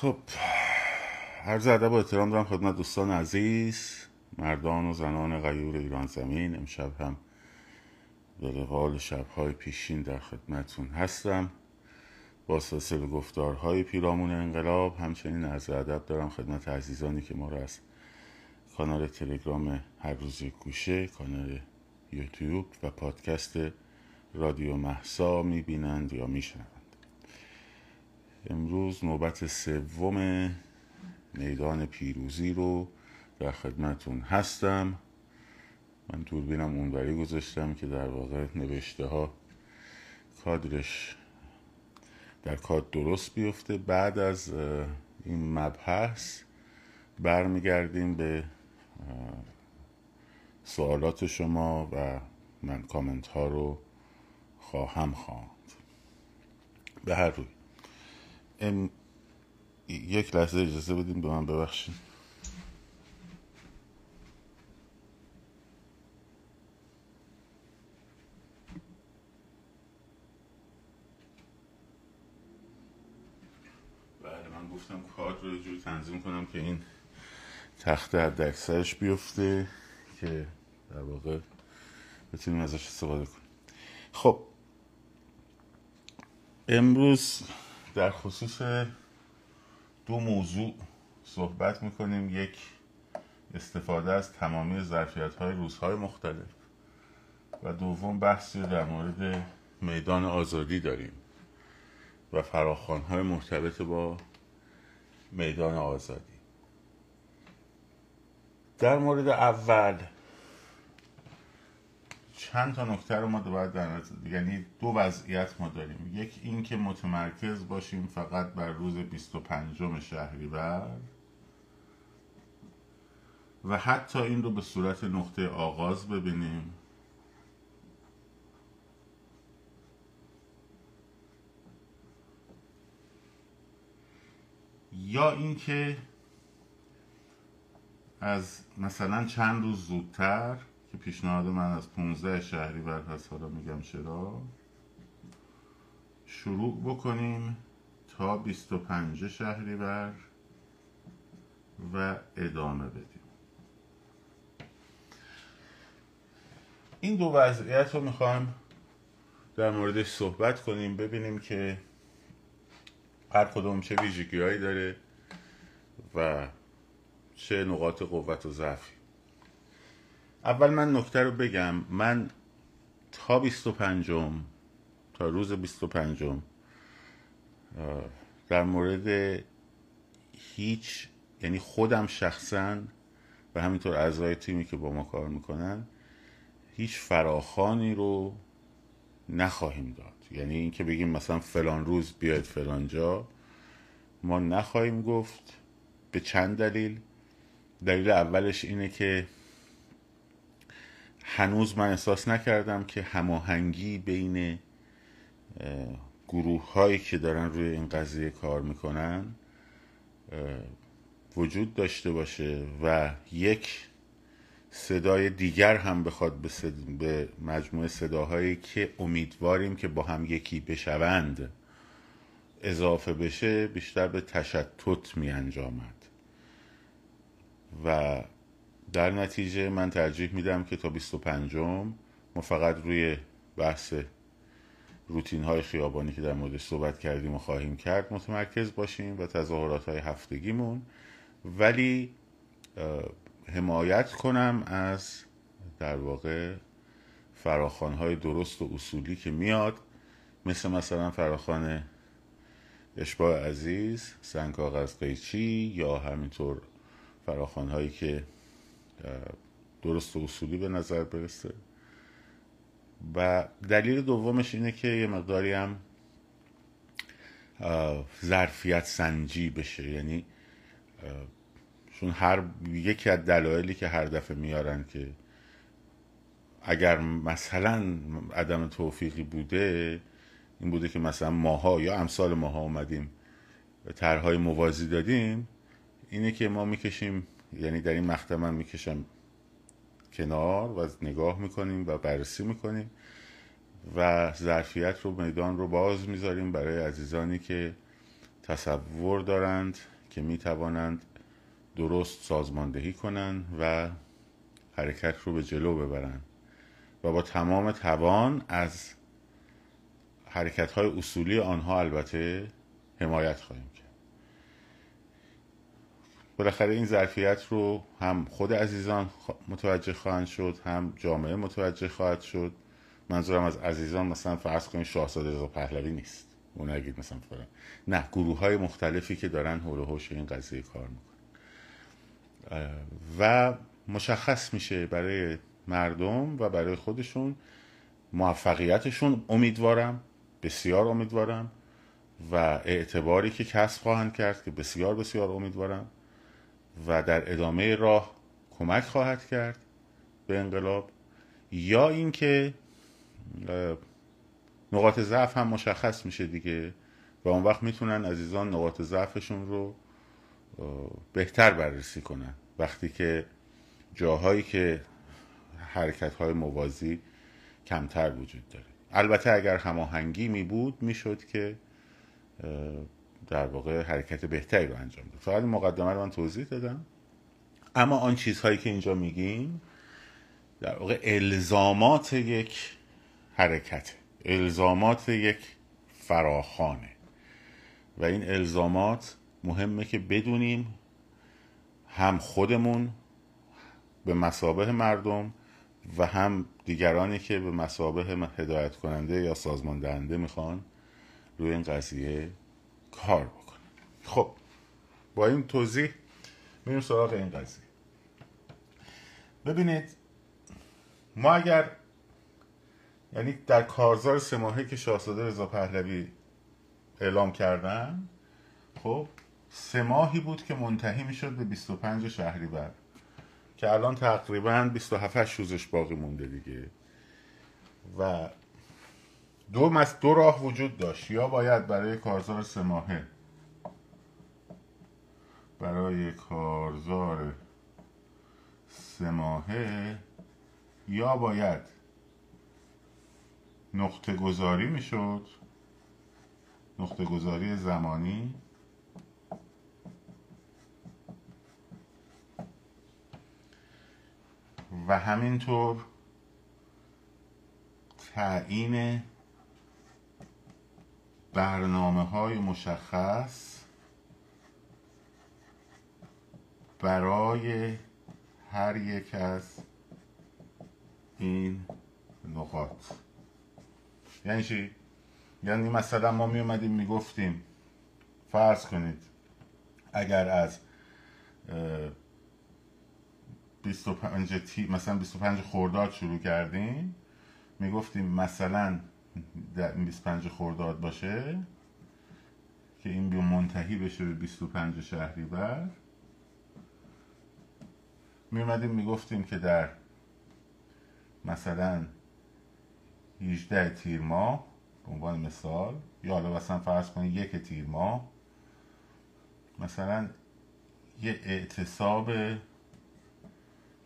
خب هر ادب و احترام دارم خدمت دوستان عزیز مردان و زنان غیور ایران زمین. امشب هم به روال شبهای پیشین در خدمتون هستم. با سلسله گفتارهای پیرامون انقلاب همچنین عرض ادب دارم خدمت عزیزانی که ما را از کانال تلگرام هر روز گوشه کانال یوتیوب و پادکست رادیو محسا می‌بینند یا میشنوند. امروز نوبت سوم میدان پیروزی رو در خدمتون هستم. من دوربینم اونوری گذاشتم که در واقع نوشته ها کادرش در کاد درست بیفته. بعد از این مبحث برمیگردیم به سوالات شما و من کامنت ها رو خواهم خواند. به هر روی. ام... یک لحظه اجازه بدیم به من ببخشید. بله من گفتم رو تنظیم کنم که این تخته حد اکثرش بیفته که در واقع بتونیم ازش استفاده کنیم. خب امروز در خصوص دو موضوع صحبت می‌کنیم. یک استفاده از تمامی ظرفیت های روزهای مختلف. و دوم بحثی در مورد میدان آزادی داریم و فراخوان های مرتبط با میدان آزادی. در مورد اول چند تا نکته رو ما باید در یعنی دو وضعیت ما داریم. یک این که متمرکز باشیم فقط بر روز 25 شهریور و حتی این رو به صورت نقطه آغاز ببینیم. یا اینکه از مثلا چند روز زودتر که پیشنهاد من از 15 شهریور هست حالا میگم چرا. شروع بکنیم تا 25 شهریور و ادامه بدیم. این دو وضعیت رو می‌خوایم در موردش صحبت کنیم ببینیم که هر کدوم چه ویژگی هایی داره و چه نقاط قوت و ضعفی. اول من نکته رو بگم. من تا 25 تا روز 25 در مورد هیچ یعنی خودم شخصا و همینطور اعضای تیمی که با ما کار می‌کنن هیچ فراخانی رو نخواهیم داد. یعنی اینکه بگیم مثلا فلان روز بیاید فلان جا. ما نخواهیم گفت. به چند دلیل؟ دلیل اولش اینه که هنوز من احساس نکردم که هماهنگی بین گروه هایی که دارن روی این قضیه کار می‌کنن وجود داشته باشه و یک صدای دیگر هم بخواد به, صد... به مجموعه صداهایی که امیدواریم که با هم یکی بشوند اضافه بشه بیشتر به تشتت می انجامد و در نتیجه من ترجیح میدم که تا 25 ما فقط روی بحث روتین های خیابانی که در موردش صحبت کردیم و خواهیم کرد متمرکز باشیم و تظاهرات های هفتگیمون. ولی حمایت کنم از در واقع فراخان های درست و اصولی که میاد. مثل مثلا فراخان اشباه عزیز سنگ کاغذ قیچی یا همینطور فراخان هایی که درست و اصولی به نظر برسه. و دلیل دومش اینه که یه مقداری هم ظرفیت سنجی بشه. یعنی چون هر یکی از دلایلی که هر دفعه میارن که اگر مثلا عدم توفیقی بوده این بوده که مثلا ماها یا امثال ماها اومدیم طرحهای موازی دادیم اینه که ما می‌کشیم یعنی در این مقطع من می‌کشم کنار و نگاه می‌کنیم و بررسی می‌کنیم و ظرفیت رو میدان رو باز می‌ذاریم برای عزیزانی که تصور دارند که می توانند درست سازماندهی کنند و حرکت رو به جلو ببرند و با تمام توان از حرکت های اصولی آنها البته حمایت خواهیم کرد. بالاخره این ظرفیت رو هم خود عزیزان متوجه خواهند شد هم جامعه متوجه خواهد شد. منظورم از عزیزان مثلا فرض کنید شاهزاده رضا پهلوی نیست. اون نگید مثلا فرم. نه گروه های مختلفی که دارن حول هوش این قضیه کار می‌کنن. و مشخص میشه برای مردم و برای خودشون موفقیتشون. امیدوارم بسیار امیدوارم و اعتباری که کسب خواهند کرد که بسیار بسیار امیدوارم و در ادامه راه کمک خواهد کرد به انقلاب. یا اینکه نقاط ضعف هم مشخص میشه دیگه و اون وقت می‌تونن عزیزان نقاط ضعفشون رو بهتر بررسی کنن. وقتی که جاهایی که حرکت های موازی کمتر وجود داره. البته اگر هماهنگی می بود می‌شد که در واقع حرکت بهتری رو انجام داد. فقط این مقدمه رو من توضیح دادم. اما آن چیزهایی که اینجا میگیم در واقع الزامات یک حرکت الزامات یک فراخانه. و این الزامات مهمه که بدونیم هم خودمون به مسابه مردم و هم دیگرانی که به مسابه هدایت کننده یا سازمان دهنده می‌خوان روی این قضیه کار بکنن خب با این توضیح میریم سراغ این قضیه. ببینید ما اگر یعنی در کارزار سه ماهه که شاهزاده رضا پهلوی اعلام کردن خب سه ماهی بود که منتهی می‌شد به 25 شهریور که الان تقریبا 27 روزش باقی مونده دیگه. و دو, دو راه وجود داشت. یا باید برای کارزار سه ماهه. برای کارزار سه ماهه یا باید نقطه گذاری می‌شد. نقطه گذاری زمانی. و همینطور تعیین برنامه های مشخص برای هر یک از این نقاط یعنی چی؟ یعنی مثلا ما می اومدیم می‌گفتیم فرض کنید اگر از 25 تی مثلا 25 خرداد شروع کردیم می‌گفتیم مثلا 25 خرداد باشه که این بیا منتهی بشه به 25 شهریور می اومدیم می‌گفتیم که در مثلا 18 تیر ماه به عنوان مثال یا حالا مثلا فرض کنید یک تیر ماه مثلا یه اعتصاب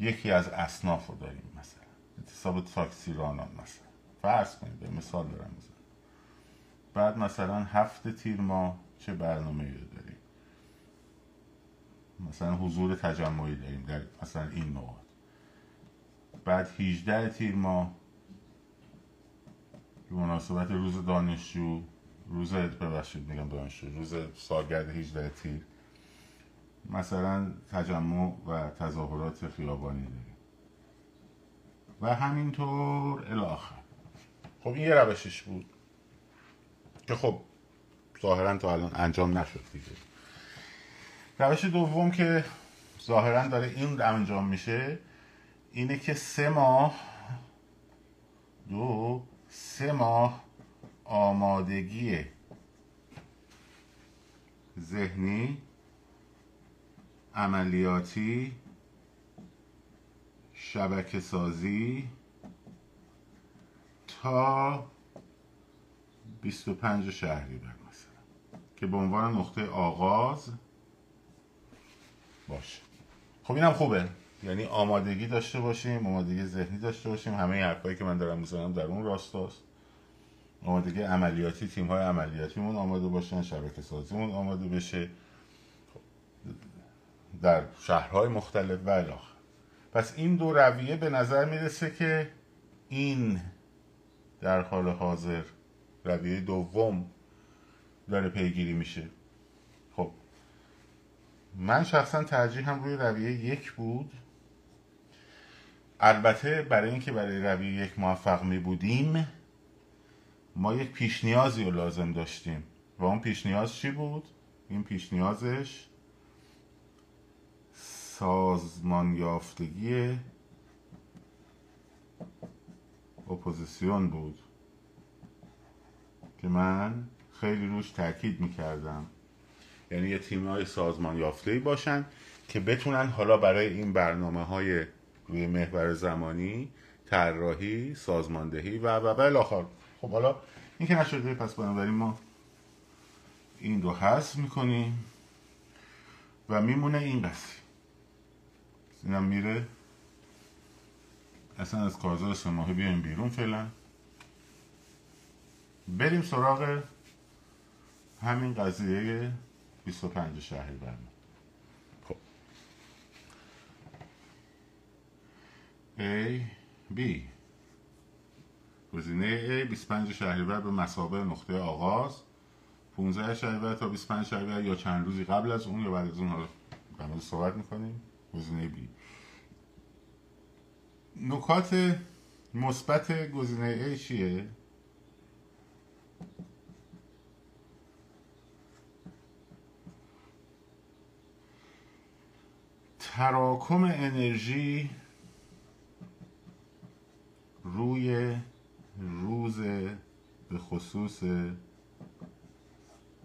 یکی از اصناف رو داریم مثلا اعتصاب تاکسی رانان مثلا. فرض کنید به مثال دارم مثلا. بعد مثلا هفت تیر ماه چه برنامه رو داریم؟ مثلا حضور تجمعی داریم در مثلا این نقاط بعد 18 تیر ماه به مناسبت روز دانشجو روز ببخشید میگم دانشجو روز سالگرد 18 تیر مثلا تجمع و تظاهرات خیابانی داریم. و همینطور الاخر خب این یه روشش بود که خب ظاهرا تا الان انجام نشد دیگه. روش دوم که ظاهرا داره این انجام میشه اینه که سه ماه دو سه ماه آمادگی ذهنی عملیاتی شبکه سازی تا 25 شهری بر مثلا که به عنوان نقطه آغاز باشه. خب اینم خوبه. یعنی آمادگی داشته باشیم آمادگی ذهنی داشته باشیم. همه حرفایی که من دارم می‌زنم در اون راستاست. آمادگی عملیاتی تیم های عملیاتیمون آماده باشن شبکه سازیمون آماده بشه. در شهرهای مختلف و الاخر پس این دو رویه به نظر می‌رسه که این در حال حاضر رویه دوم داره پیگیری میشه. خب من شخصا ترجیح هم روی رویه یک بود. البته برای اینکه برای رویه یک موفق می بودیم ما یک پیش نیازی رو لازم داشتیم. و اون پیش نیاز چی بود؟ این پیش نیازش سازمان یافتگی اپوزیسیون بود که من خیلی روش تاکید می‌کردم. یعنی یه تیم های سازمان یافته باشن که بتونن حالا برای این برنامه های روی محور زمانی طراحی سازماندهی و و بالاخره خب حالا این که نشده پس بنابراین ما این رو حذف می‌کنیم و میمونه این قصی اینم میره اصلا از کارزار سه ماهه بیایم بیرون فعلا. بریم سراغ همین قضیه 25 شهری برمون. خب. A B. گزینه A 25 شهریور به مسابقه نقطه آغاز. 15 شهریور تا 25 شهریور یا چند روزی قبل از اون یا بعد از اون حالا قبل صحبت می‌کنیم. گزینه B. نکات مثبت گزینه A چیه؟ تراکم انرژی روی روز به خصوص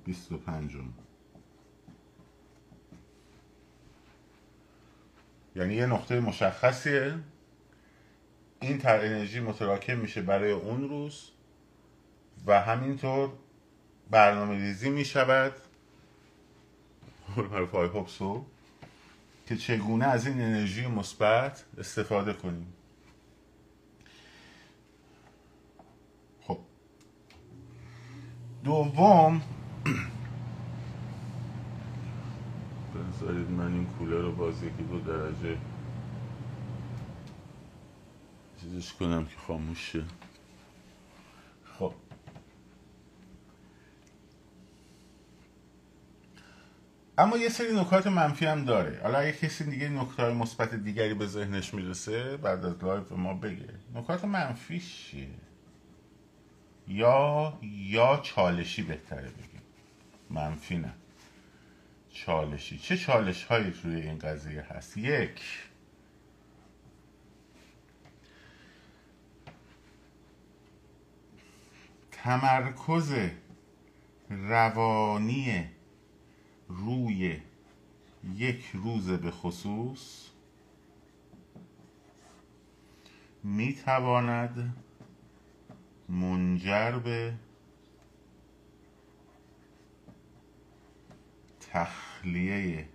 25 یعنی یه نقطه مشخصیه این تر انرژی متراکم میشه برای اون روز و همینطور برنامه ریزی می شود که چگونه از این انرژی مثبت استفاده کنیم. خب. دوم بذارید من این کولر رو باز یکی دو درجه چیزش کنم که خاموش شه. خب. اما یه سری نکات منفی هم داره. حالا اگه کسی دیگه نکات مثبت دیگری به ذهنش می‌رسه بعد از لایو ما بگه. نکات منفی چیه؟ یا یا چالشی بهتره بگیم. منفی نه. چالشی. چه چالش هایی روی این قضیه هست؟ یک. تمرکز روانی روی یک روز به خصوص می تواند منجر به تخلیه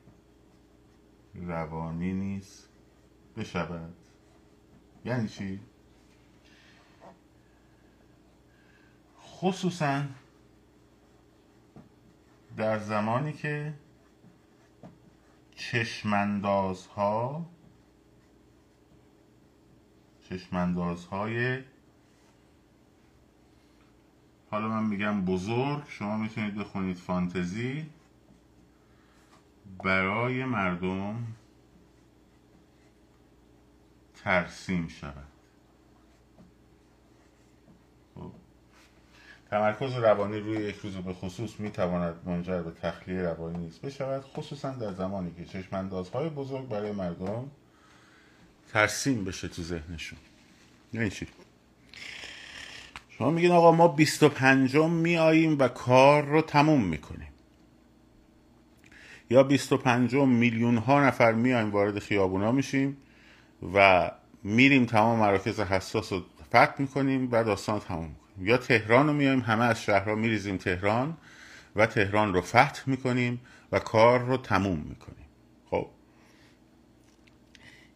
روانی نیست بشود یعنی چی؟ خصوصا در زمانی که چشمندازها چشمندازهای حالا من میگم بزرگ شما می‌تونید بخونید فانتزی برای مردم ترسیم شود. تمرکز روانی روی یک روز به خصوص می تواند منجر به تخلیه روانی نیست. بشود خصوصا در زمانی که چشماندازهای بزرگ برای مردم ترسیم بشه تو ذهنشون. یعنی چی؟ شما میگین آقا ما 25 می آییم و کار رو تموم می‌کنیم. یا 25 میلیون ها نفر میایم وارد خیابونا میشیم و میریم تمام مراکز حساس رو فتح می‌کنیم و داستان تموم یا تهران رو میایم همه از شهرها میریزیم تهران و تهران رو فتح می‌کنیم و کار رو تموم می‌کنیم. خب.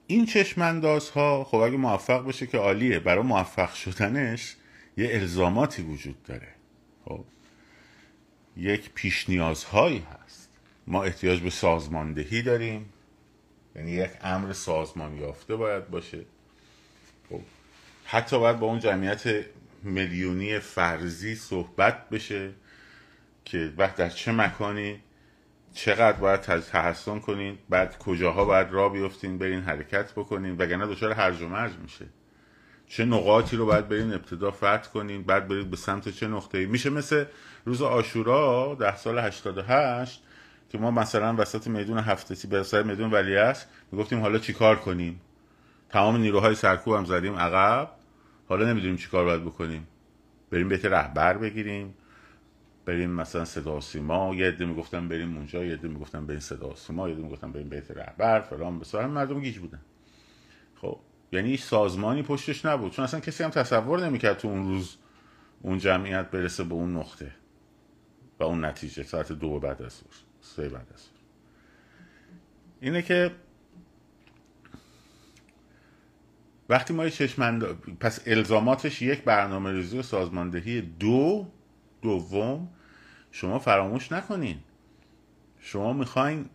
این چشمانداز ها خب اگه موفق بشه که عالیه برای موفق شدنش یه الزاماتی وجود داره. خب. یک پیش نیازهایی هست. ما احتیاج به سازماندهی داریم. یعنی یک امر سازمان یافته باید باشه. خب. حتی باید با اون جمعیت میلیونی فرضی صحبت بشه که بعد در چه مکانی چقدر باید تحسن کنین بعد کجاها باید را بیفتین برین حرکت بکنین وگرنه دچار هرج و مرج میشه. چه نقاطی رو باید برین ابتدا فتح کنین بعد برید به سمت چه نقطه‌ای. میشه مثل روز آشورا ده سال 88 که ما مثلا وسط میدون هفتتی به سر میدون ولیعصر می‌گفتیم حالا چیکار کنیم؟ تمام نیروهای سرکوب هم زدیم عقب. حالا نمی‌دونیم چیکار باید بکنیم. بریم بیت رهبر بگیریم. بریم مثلا صدا سیما یه عده می‌گفتن بریم اونجا یه عده می‌گفتن بریم صدا سیما یه عده می‌گفتن بریم بیت رهبر فلان بسار مردم گیج بودن. خب یعنی سازمانی پشتش نبود. چون اصلا کسی هم تصور نمی‌کرد تو اون روز اون جمعیت برسه به اون نقطه و اون نتیجه. ساعت دو بعد از سه بعد از اینه که وقتی ما چشمند پس الزاماتش یک برنامه ریزی و سازماندهی دو دوم شما فراموش نکنین. شما می‌خواین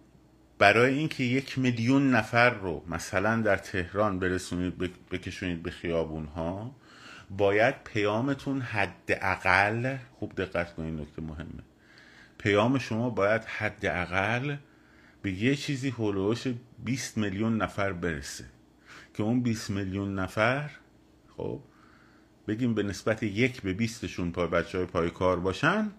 برای اینکه یک میلیون نفر رو مثلا در تهران برسونید بکشونید به خیابون ها باید پیامتون حداقل خوب دقت کنید نکته مهمه. پیام شما باید حداقل به یه چیزی هولوش 20 میلیون نفر برسه. که اون 20 میلیون نفر خب بگیم به نسبت یک به بیستشون پای بچه های پای کار باشن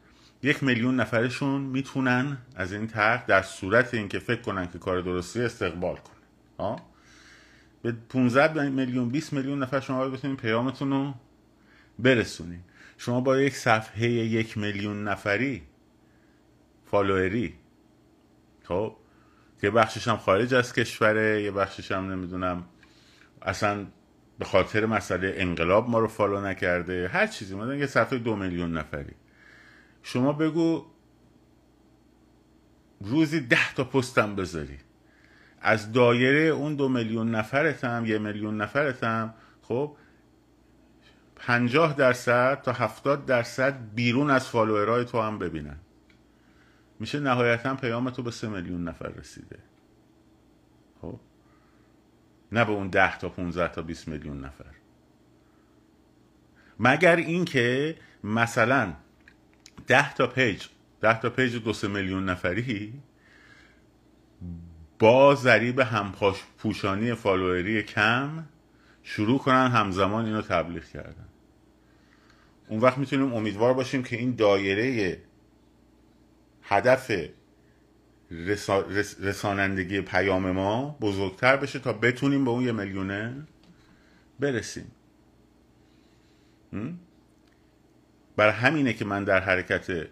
یک میلیون نفرشون می‌تونن از این طرح در صورت اینکه فکر کنن که کار درستی استقبال کنن. به 15 میلیون 20 میلیون نفر شما بتونین پیامتون رو برسونین. شما با یک صفحه یک میلیون نفری follower ی خب که بخشش هم خارج از کشوره یه بخشش هم نمی‌دونم اصلا به خاطر مسئله انقلاب ما رو follow نکرده. هر چیزی. مثلا یه صفحه دو میلیون نفری. شما بگو روزی ده تا پستم بذاری. از دایره اون دو میلیون نفرتم یه میلیون نفرتم خب پنجاه درصد تا هفتاد درصد بیرون از follower ای تو هم ببینن. میشه نهایتا پیام تو به سه میلیون نفر رسیده. نه به اون ده تا 15 تا 20 میلیون نفر. مگر اینکه مثلا ده تا page ده تا page دو سه میلیون نفری با ضریب همپاش پوشانی follower ی کم شروع کنن همزمان اینو تبلیغ کردن. اون وقت می‌تونیم امیدوار باشیم که این دایره هدف رسانندگی پیام ما بزرگتر بشه تا بتونیم به اون یه میلیونه برسیم. برای همینه که من در حرکت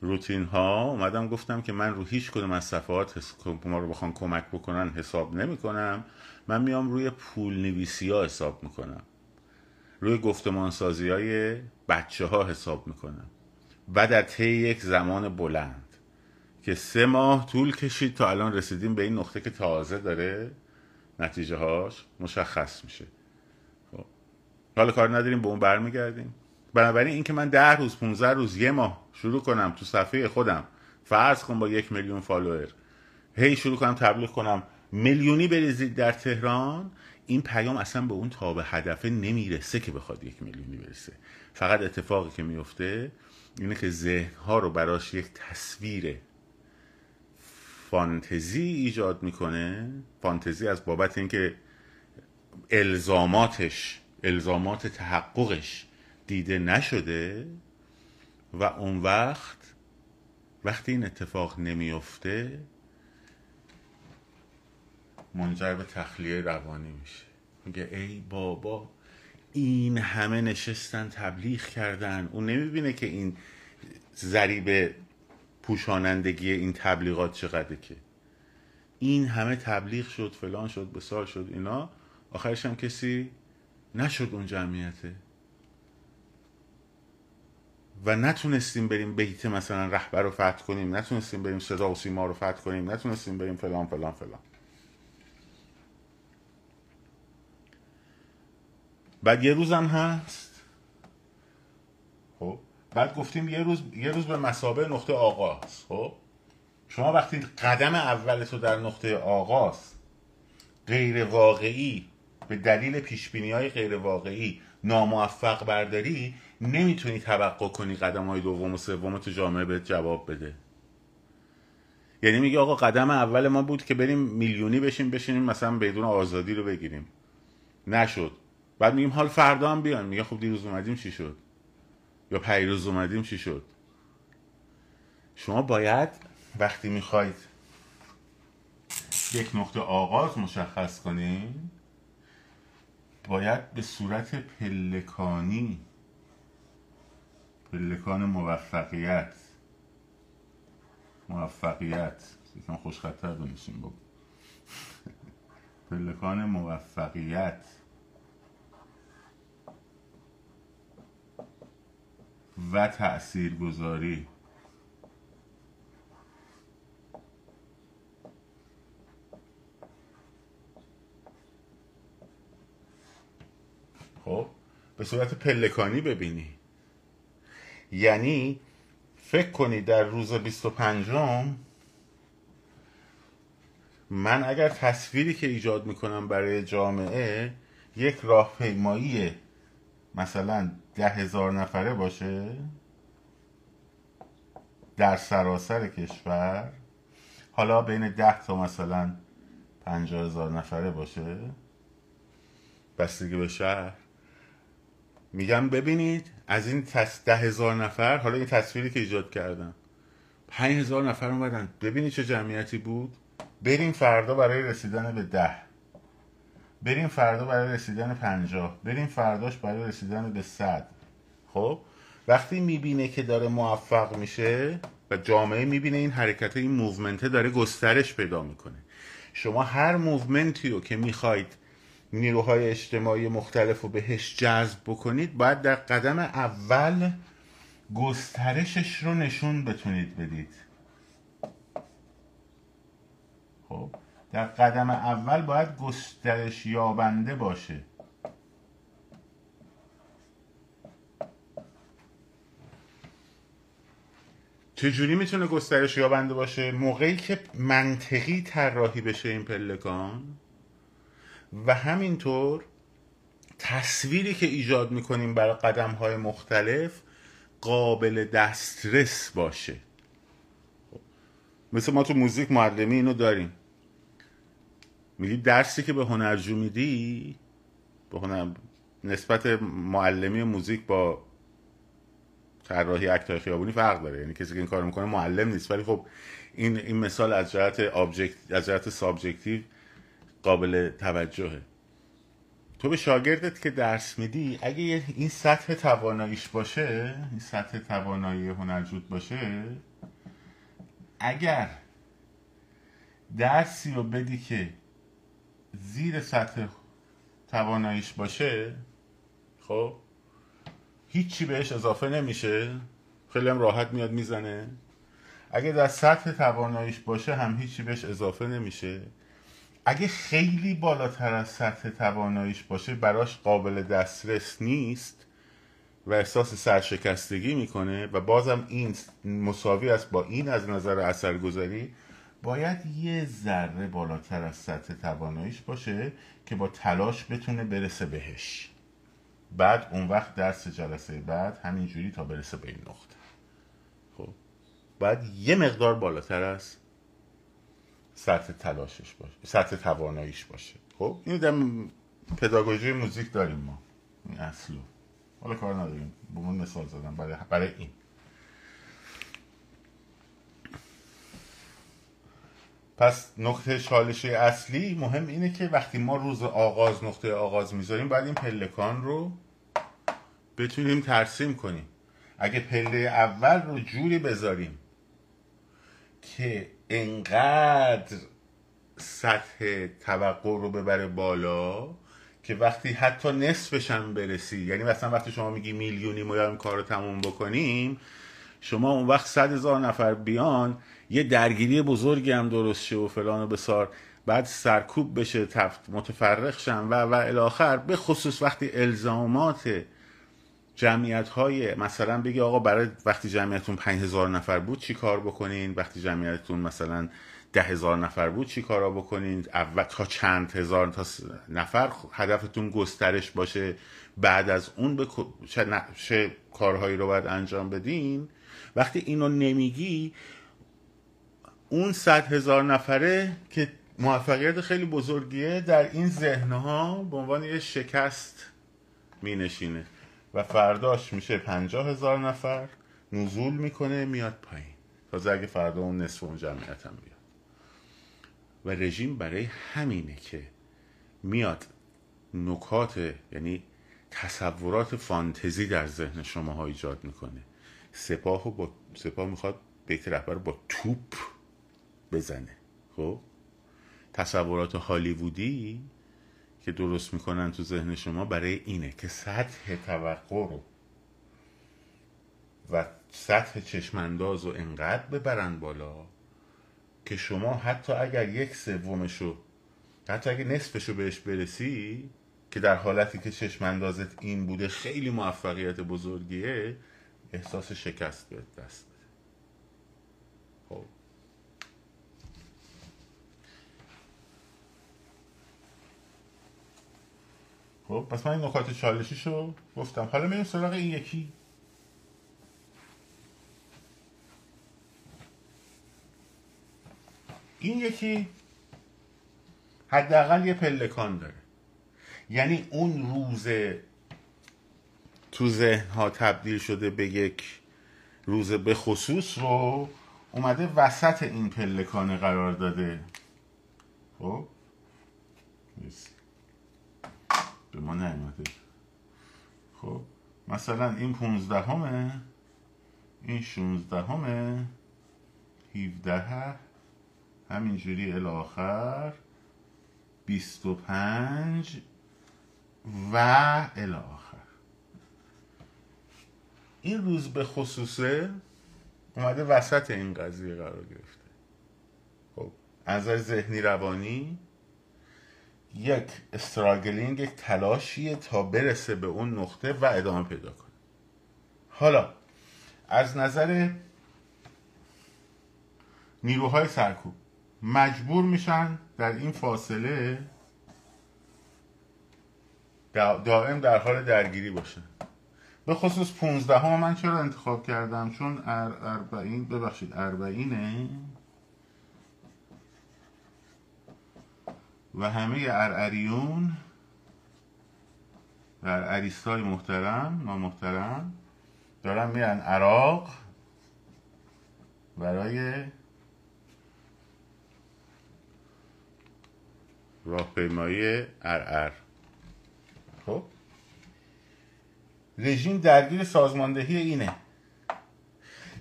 روتین ها اومدم گفتم که من رو هیچ کدوم از صفحات ما رو بخوان کمک بکنن حساب نمی کنم من میام روی پول نویسی ها حساب می‌کنم. روی گفتمان سازی های بچه ها حساب می‌کنم. و در طی یک زمان بلند. که سه ماه طول کشید تا الان رسیدیم به این نقطه که تازه داره نتیجه هاش مشخص میشه. خب. حالا کار نداریم به اون برمیگردیم. بنابراین اینکه من ده روز 15 روز یه ماه شروع کنم تو صفحه خودم فرض کن با یک میلیون فالوور هی شروع کنم تبلیغ کنم میلیونی بریزید در تهران این پیام اصلا به اون تابع هدفه نمی‌رسه که بخواد یک میلیونی برسه. فقط اتفاقی که میفته اینه که ذهن ها رو براش یک تصویر فانتزی ایجاد می‌کنه. فانتزی از بابت اینکه الزاماتش الزامات تحققش دیده نشده و اون وقت وقتی این اتفاق نمیفته منجر به تخلیه روانی میشه. میگه ای بابا این همه نشستن تبلیغ کردن. اون نمی‌بینه که این ذریب پوشانندگی این تبلیغات چقدر که؟ این همه تبلیغ شد فلان شد بسار شد اینا. آخرش هم کسی نشد اون جمعیته. و نتونستیم بریم بیت مثلا رهبر رو فتح کنیم نتونستیم بریم صدا و سیما رو فتح کنیم نتونستیم بریم فلان فلان فلان. بعد یه روزم هست. بعد گفتیم یه روز یه روز به مسابه نقطه آغاز خب؟ شما وقتی قدم اول تو در نقطه آغاز غیر واقعی به دلیل پیش های غیر واقعی ناموفق برداری نمی‌تونی توقع کنی قدم های دوم و سوم تو جامعه بهت جواب بده. یعنی میگه آقا قدم اول ما بود که بریم میلیونی بشیم بشینیم مثلا بدون آزادی رو بگیریم. نشد. بعد میگیم حال فردا هم بیان. میگه خب دیروز اومدیم چی شد؟ یا پیروز اومدیم چی شد؟ شما باید وقتی می‌خواید یک نقطه آغاز مشخص کنید باید به صورت پلکانی پلکان موفقیت موفقیت یکم خوشخطر بنویسیم با پلکان موفقیت. و تأثیر گذاری خب به صورت پلکانی ببینی. یعنی فکر کنی در روز 25 من اگر تصویری که ایجاد می‌کنم برای جامعه یک راهپیمایی مثلا ده هزار نفره باشه؟ در سراسر کشور؟ حالا بین ده تا مثلا پنجاه هزار نفره باشه؟ بستگی به شهر. میگم ببینید از این تص... ده هزار نفر حالا این تصویری که ایجاد کردم. پنج هزار نفر اومدن. ببینید چه جمعیتی بود؟ بریم فردا برای رسیدن به ده. بریم فردا برای رسیدن پنجاه. بریم فرداش برای رسیدن به صد. خب؟ وقتی می‌بینه که داره موفق میشه و جامعه می‌بینه این حرکت این موومنته داره گسترش پیدا می‌کنه. شما هر موومنتی رو که می‌خواید نیروهای اجتماعی مختلف رو بهش جذب بکنید باید در قدم اول گسترشش رو نشون بتونید بدید. خب؟ در قدم اول باید گسترش یابنده باشه. چجوری می‌تونه گسترش یابنده باشه؟ موقعی که منطقی طراحی بشه این پلکان و همینطور تصویری که ایجاد می‌کنیم برای قدم های مختلف قابل دسترس باشه. مثل ما تو موزیک معلمی اینو داریم. میگی درسی که به هنرجو میدی به هنر... نسبت معلمی موزیک با طراحی act های خیابونی فرق داره. یعنی کسی که این کار می‌کنه معلم نیست. ولی خب این این مثال از جهت object از جهت subjective قابل توجهه. تو به شاگردت که درس میدی اگه این سطح تواناییش باشه این سطح توانایی هنرجود باشه اگر درسی رو بدی که زیر سطح تواناییش باشه خب هیچی بهش اضافه نمیشه خیلی هم راحت میاد می‌زنه. اگه در سطح تواناییش باشه هم هیچی بهش اضافه نمیشه. اگه خیلی بالاتر از سطح تواناییش باشه براش قابل دسترس نیست و احساس سرشکستگی می‌کنه و بازم این مساوی است با این از نظر اثرگذاری باید یه ذره بالاتر از سطح تواناییش باشه که با تلاش بتونه برسه بهش. بعد اون وقت درس جلسه بعد همینجوری تا برسه به این نقطه. خب. بعد یه مقدار بالاتر از سطح تلاشش باشه سطح تواناییش باشه. خب؟ این در پداگوژی موزیک داریم ما. این اصلو. حالا کار نداریم. به مثال زدم برای, برای این. پس نقطه چالشی اصلی مهم اینه که وقتی ما روز آغاز نقطه آغاز می‌ذاریم باید این پلکان رو بتونیم ترسیم کنیم. اگه پله اول رو جوری بذاریم که انقدر سطح توقع رو ببره بالا که وقتی حتی نصفش هم برسی یعنی مثلا وقتی شما میگی میلیونی ما این کار رو تموم بکنیم شما اون وقت صد هزار نفر بیان یه درگیری بزرگی هم درست شه و فلان و بسار. بعد سرکوب بشه تفت متفرق شن و و الاخر به خصوص وقتی الزامات جمعیت های مثلا بگی آقا برای وقتی جمعیتون پنج هزار نفر بود چی کار بکنین؟ وقتی جمعیتون مثلا ده هزار نفر بود چی کارا بکنین؟ اول تا چند هزار تا نفر؟ هدفتون گسترش باشه. بعد از اون به چه کارهایی رو باید انجام بدین. وقتی اینو نمیگی اون صد هزار نفره که موفقیت خیلی بزرگیه در این ذهنها به عنوان یه شکست می نشینه و فرداش میشه پنجاه هزار نفر نزول می‌کنه میاد پایین. تازه اگه فردا اون نصف اون جمعیت هم بیاد. و رژیم برای همینه که میاد نکات یعنی تصورات فانتزی در ذهن شما ها ایجاد می‌کنه. سپاه با سپاه می‌خواد بیت رهبر با توپ بزنه. خب؟ تصورات هالیوودی که درست می‌کنن تو ذهن شما برای اینه که سطح توقع رو و سطح چشمانداز رو انقدر ببرن بالا که شما حتی اگر یک سومشو حتی اگر نصفشو بهش برسی که در حالتی که چشماندازت این بوده خیلی موفقیت بزرگیه احساس شکست به دست بده. خب؟ خب پس من این نکات چالشیشو گفتم. حالا میریم سراغ این یکی. این یکی حداقل یه پلکان داره. یعنی اون روز تو ذهن ها تبدیل شده به یک روز به خصوص رو اومده وسط این پلکانه قرار داده. خب؟ به ما نیومده خب مثلا این پونزده همه این شونزده همه هیوده همینجوری الاخر بیست و پنج و الاخر این روز به خصوصه اومده وسط این قضیه قرار گرفته. خب از ذهنی روانی یک استراگلینگ یک تلاشیه تا برسه به اون نقطه و ادامه پیدا کنه. حالا از نظر نیروهای سرکوب مجبور میشن در این فاصله دائم در حال درگیری باشن. به خصوص 15 ها من چرا انتخاب کردم؟ چون اربعین ببخشید اربعینه؟ و همه ارعریون و ارعریستای محترم نامحترم دارن میرن عراق برای راهپیمایی ارعر. خب؟ رژیم درگیر سازماندهی اینه.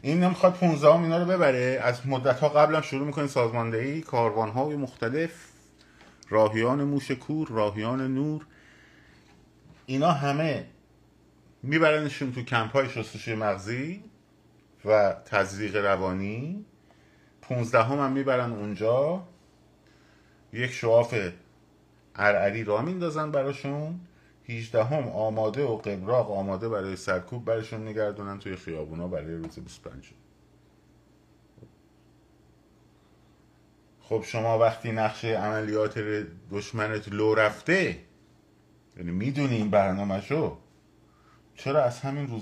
این نمی‌خواد 15 هم اینا رو ببره. از مدت ها قبلم شروع می‌کنه سازماندهی کاروان های مختلف. راهیان موشکور راهیان نور. اینا همه میبرنشون تو کمپ های شستشوی مغزی و تزریق روانی. پونزده هم, هم می‌برن اونجا. یک شواف ارعری را میندازن براشون. هیچده هم آماده و قبراق آماده برای سرکوب براشون نگردونن توی خیابونا برای روز 25 خب شما وقتی نقشه عملیات دشمنت لو رفته یعنی می‌دونی این برنامه شو چرا از همین روز